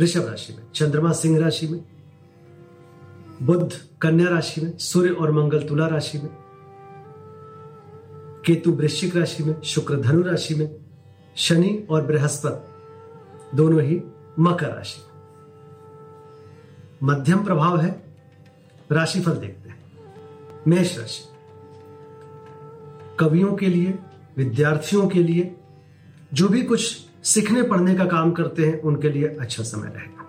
वृषभ राशि में, चंद्रमा सिंह राशि में बुद्ध कन्या राशि में, सूर्य और मंगल तुला राशि में, केतु वृश्चिक राशि में, शुक्र धनु राशि में, शनि और बृहस्पति दोनों ही मकर राशि में। मध्यम प्रभाव है, राशिफल देखते हैं। मेष राशि, कवियों के लिए, विद्यार्थियों के लिए, जो भी कुछ सीखने पढ़ने का काम करते हैं उनके लिए अच्छा समय रहेगा।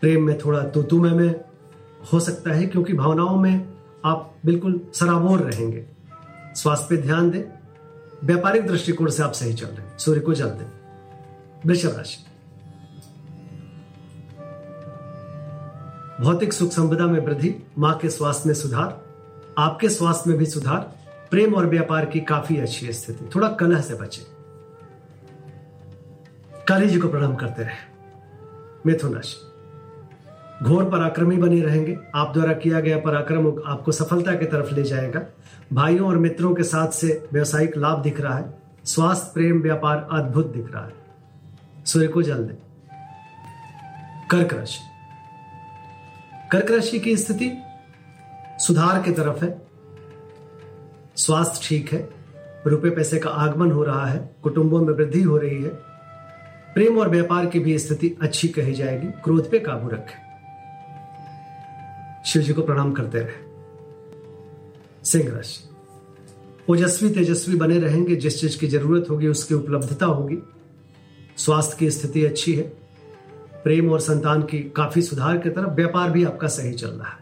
प्रेम में थोड़ा तो में, में हो सकता है क्योंकि भावनाओं में आप बिल्कुल सराबोर रहेंगे। स्वास्थ्य पे ध्यान दें व्यापारिक दृष्टिकोण से आप सही चल रहे हैं। सूर्य को जल दें। वृषभ राशि। भौतिक सुख संपदा में वृद्धि माँ के स्वास्थ्य में सुधार आपके स्वास्थ्य में भी सुधार प्रेम और व्यापार की काफ़ी अच्छी स्थिति। थोड़ा कलह से बचे। काली जी को प्रणाम करते रहे। मिथुन राशि घोर पराक्रमी बने रहेंगे। आप द्वारा किया गया पराक्रम आपको सफलता की तरफ़ ले जाएगा। भाइयों और मित्रों के साथ से व्यवसायिक लाभ दिख रहा है। स्वास्थ्य, प्रेम, व्यापार अद्भुत दिख रहा है। सूर्य को जल दे। कर्क राशि। कर्क राशि की स्थिति सुधार की तरफ़ है। स्वास्थ्य ठीक है। रुपए पैसे का आगमन हो रहा है। कुटुंबों में वृद्धि हो रही है। प्रेम और व्यापार की भी स्थिति अच्छी कही जाएगी। क्रोध पे काबू रखें। शिव जी को प्रणाम करते रहे। सिंह राशि ओजस्वी तेजस्वी बने रहेंगे। जिस चीज़ की ज़रूरत होगी, उसकी उपलब्धता होगी। स्वास्थ्य की स्थिति अच्छी है। प्रेम और संतान की काफ़ी सुधार की तरफ़ व्यापार भी आपका सही चल रहा है।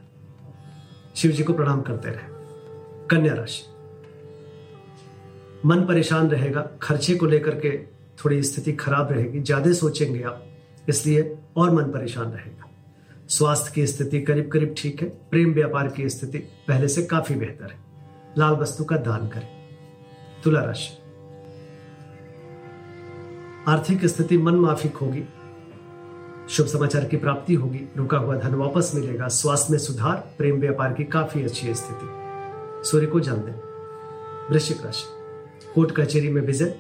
शिव जी को प्रणाम करते रहे। कन्या राशि, मन परेशान रहेगा। खर्चे को लेकर के थोड़ी स्थिति खराब रहेगी, ज़्यादा सोचेंगे आप, इसलिए और मन परेशान रहेगा। स्वास्थ्य की स्थिति करीब करीब ठीक है, प्रेम व्यापार की स्थिति पहले से काफ़ी बेहतर है। लाल वस्तु का दान करें। तुला राशि। आर्थिक स्थिति मन माफिक होगी, शुभ समाचार की प्राप्ति होगी, रुका हुआ धन वापस मिलेगा, स्वास्थ्य में सुधार, प्रेम व्यापार की काफ़ी अच्छी स्थिति। सूर्य को जल दें। वृश्चिक राशि। कोर्ट कचेरी में विजय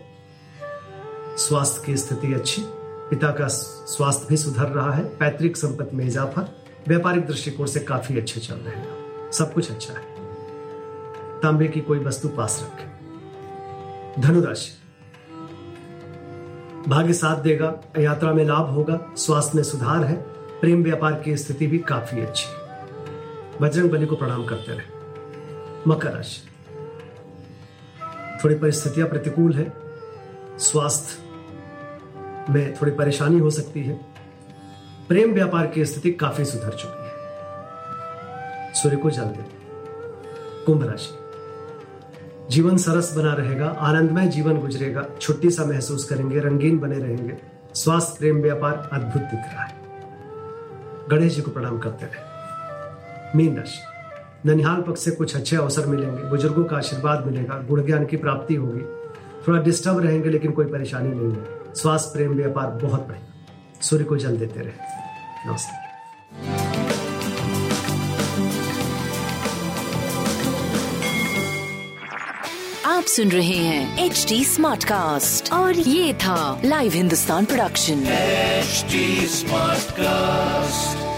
स्वास्थ्य की स्थिति अच्छी, पिता का स्वास्थ्य भी सुधर रहा है, पैतृक संपत्ति में इजाफा, व्यापारिक दृष्टिकोण से काफ़ी अच्छे चल रहे हैं। सब कुछ अच्छा है। तांबे की कोई वस्तु पास रखें। धनुराशि। भाग्य साथ देगा, यात्रा में लाभ होगा, स्वास्थ्य में सुधार है, प्रेम व्यापार की स्थिति भी काफ़ी अच्छी है। बजरंग बली को प्रणाम करते रहे। मकर राशि। थोड़ी परिस्थितियाँ प्रतिकूल है स्वास्थ्य में थोड़ी परेशानी हो सकती है। प्रेम व्यापार की स्थिति काफ़ी सुधर चुकी है। सूर्य को जल दे। कुंभ राशि। जीवन सरस बना रहेगा, आनंदमय जीवन गुजरेगा, छुट्टी सा महसूस करेंगे, रंगीन बने रहेंगे। स्वास्थ्य, प्रेम व्यापार अद्भुत दिख रहा है। गणेश जी को प्रणाम करते रहे। मीन राशि। ननिहाल पक्ष से कुछ अच्छे अवसर मिलेंगे, बुज़ुर्गों का आशीर्वाद मिलेगा गुण ज्ञान की प्राप्ति होगी। थोड़ा डिस्टर्ब रहेंगे लेकिन कोई परेशानी नहीं है। स्वास्थ्य प्रेम व्यापार बहुत बढ़िया। सूर्य को जल देते रहे। नमस्ते। आप सुन रहे हैं एच डी स्मार्ट कास्ट और ये था live Hindustan production smart Smartcast.